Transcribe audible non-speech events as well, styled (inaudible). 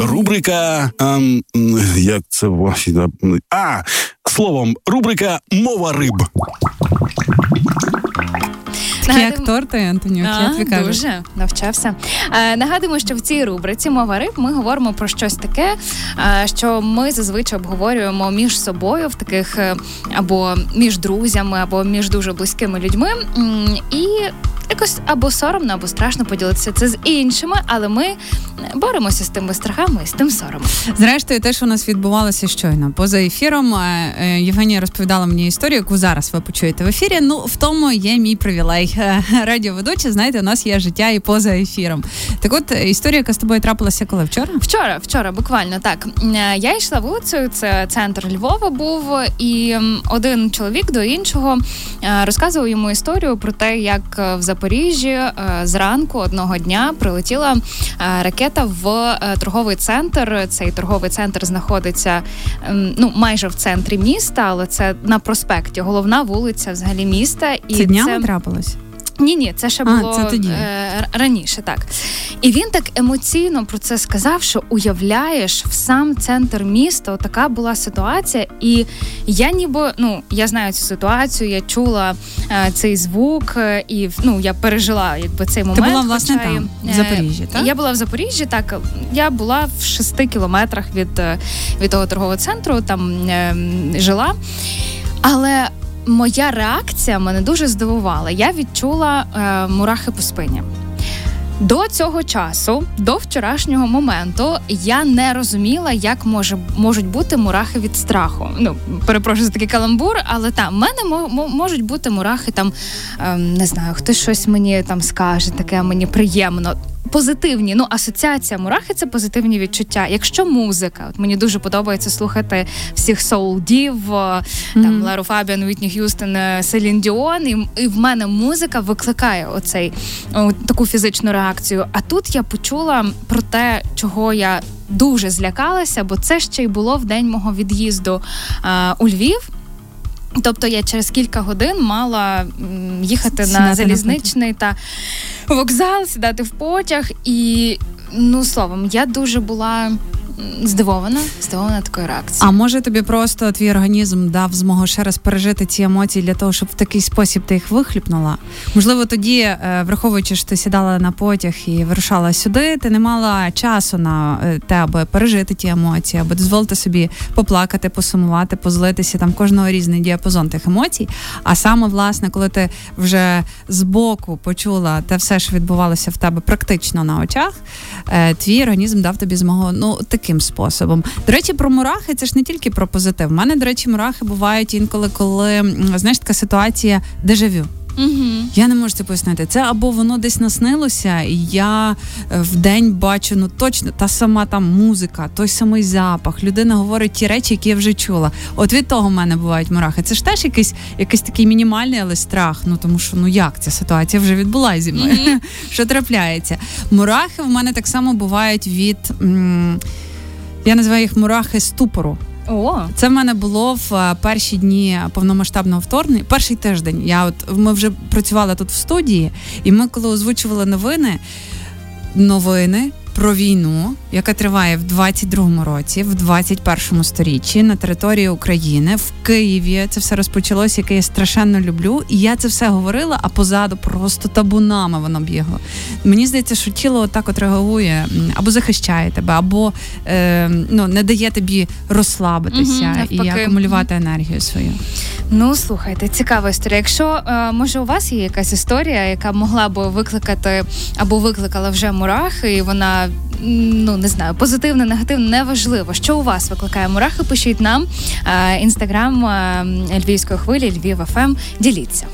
Рубрика. А, як це ваші А словом, рубрика Мова риб. Такий актор ти, Антонюк, я тобі кажу. Дуже навчався. Е, нагадуємо, що в цій рубриці мова риб ми говоримо про щось таке, е, що ми зазвичай обговорюємо між собою в таких е, або між друзями, або між дуже близькими людьми. І якось або соромно, або страшно поділитися це з іншими, але ми боремося з тими страхами і з тим соромом. Зрештою, те, що у нас відбувалося щойно поза ефіром. Е, е, Євгенія розповідала мені історію, яку зараз ви почуєте в ефірі. Ну в тому є мій привілей. Е, радіоведуча, знаєте, у нас є життя і поза ефіром. Так, от історія, яка з тобою трапилася, коли вчора? Вчора, вчора, буквально так. Я йшла вулицею. Це центр Львова був, і один чоловік до іншого розказував йому історію про те, як в Запоріжжі зранку одного дня прилетіла ракета ракета в е, торговий центр. Цей торговий центр знаходиться ну майже в центрі міста, але це на проспекті. Головна вулиця взагалі міста. І це днями це... трапилось? Ні, ні, це ще було а, це тоді. Е, раніше, так. І він так емоційно про це сказав, що уявляєш, в сам центр міста така була ситуація, і я ніби ну я знаю цю ситуацію, я чула е, цей звук, е, і ну я пережила якби цей момент. Ти була власне хоча, там, в Запоріжжі, так? Я була в Запоріжжі, так я була в шести кілометрах від, від того торгового центру, там е, жила. Але моя реакція мене дуже здивувала. Я відчула е, мурахи по спині. До цього часу, до вчорашнього моменту, я не розуміла, як може можуть бути мурахи від страху. Ну перепрошую за такий каламбур, але там в мене можуть бути мурахи. Там ем, не знаю, хтось щось мені там скаже, таке мені приємно позитивні. Ну, асоціація мурахи це позитивні відчуття. Якщо музика, от мені дуже подобається слухати всіх соул-дів, mm-hmm. там Лару Фабіан, Вітні Х'юстон, е, Селін Діон, і, і в мене музика викликає оцей о, таку фізичну реакцію. А тут я почула про те, чого я дуже злякалася, бо це ще й було в день мого від'їзду а, у Львів. Тобто я через кілька годин мала їхати Сідати на залізничний та вокзал, сідати в потяг, і ну словом, я дуже була здивована, здивована такою реакцією. А може тобі просто твій організм дав змогу ще раз пережити ці емоції для того, щоб в такий спосіб ти їх вихліпнула? Можливо, тоді, е, враховуючи, що ти сідала на потяг і вирушала сюди, ти не мала часу на е, те, аби пережити ті емоції, аби дозволити собі поплакати, посумувати, позлитися там кожного різний діапазон тих емоцій. А саме, власне, коли ти вже збоку почула те все, що відбувалося в тебе практично на очах, е, твій організм дав тобі змогу ну таки таким способом. До речі, про мурахи це ж не тільки про позитив. У мене, до речі, мурахи бувають інколи, коли знаєш така ситуація дежавю. Угу. Я не можу це пояснити. Це або воно десь наснилося, і я е, в день бачу ну точно та сама там музика, той самий запах. Людина говорить ті речі, які я вже чула. От від того в мене бувають мурахи. Це ж теж якийсь якийсь такий мінімальний, але страх. Ну тому що ну як ця ситуація вже відбулася зі мною? mm (laughs) Що трапляється? Мурахи в мене так само бувають від. М- я називаю їх мурахи ступору. О, це в мене було в е, перші дні повномасштабного вторгнення. Перший тиждень. Я от ми вже працювали тут в студії, і ми, коли озвучували новини, новини про війну, яка триває в 22-му році, в 21-му сторіччі на території України в Києві. Це все розпочалося, яке я страшенно люблю. І я це все говорила, а позаду просто табунами воно бігло. Мені здається, що тіло так от реагує або захищає тебе, або е, ну не дає тобі розслабитися угу, і акумулювати енергію свою. Ну слухайте, цікава історія. Якщо е, може у вас є якась історія, яка могла би викликати або викликала вже мурахи, і вона ну не знаю, позитивне, негативне, неважливо. Що у вас викликає мурахи? Пишіть нам інстаграм Львівської хвилі, Львів ФМ. Діліться.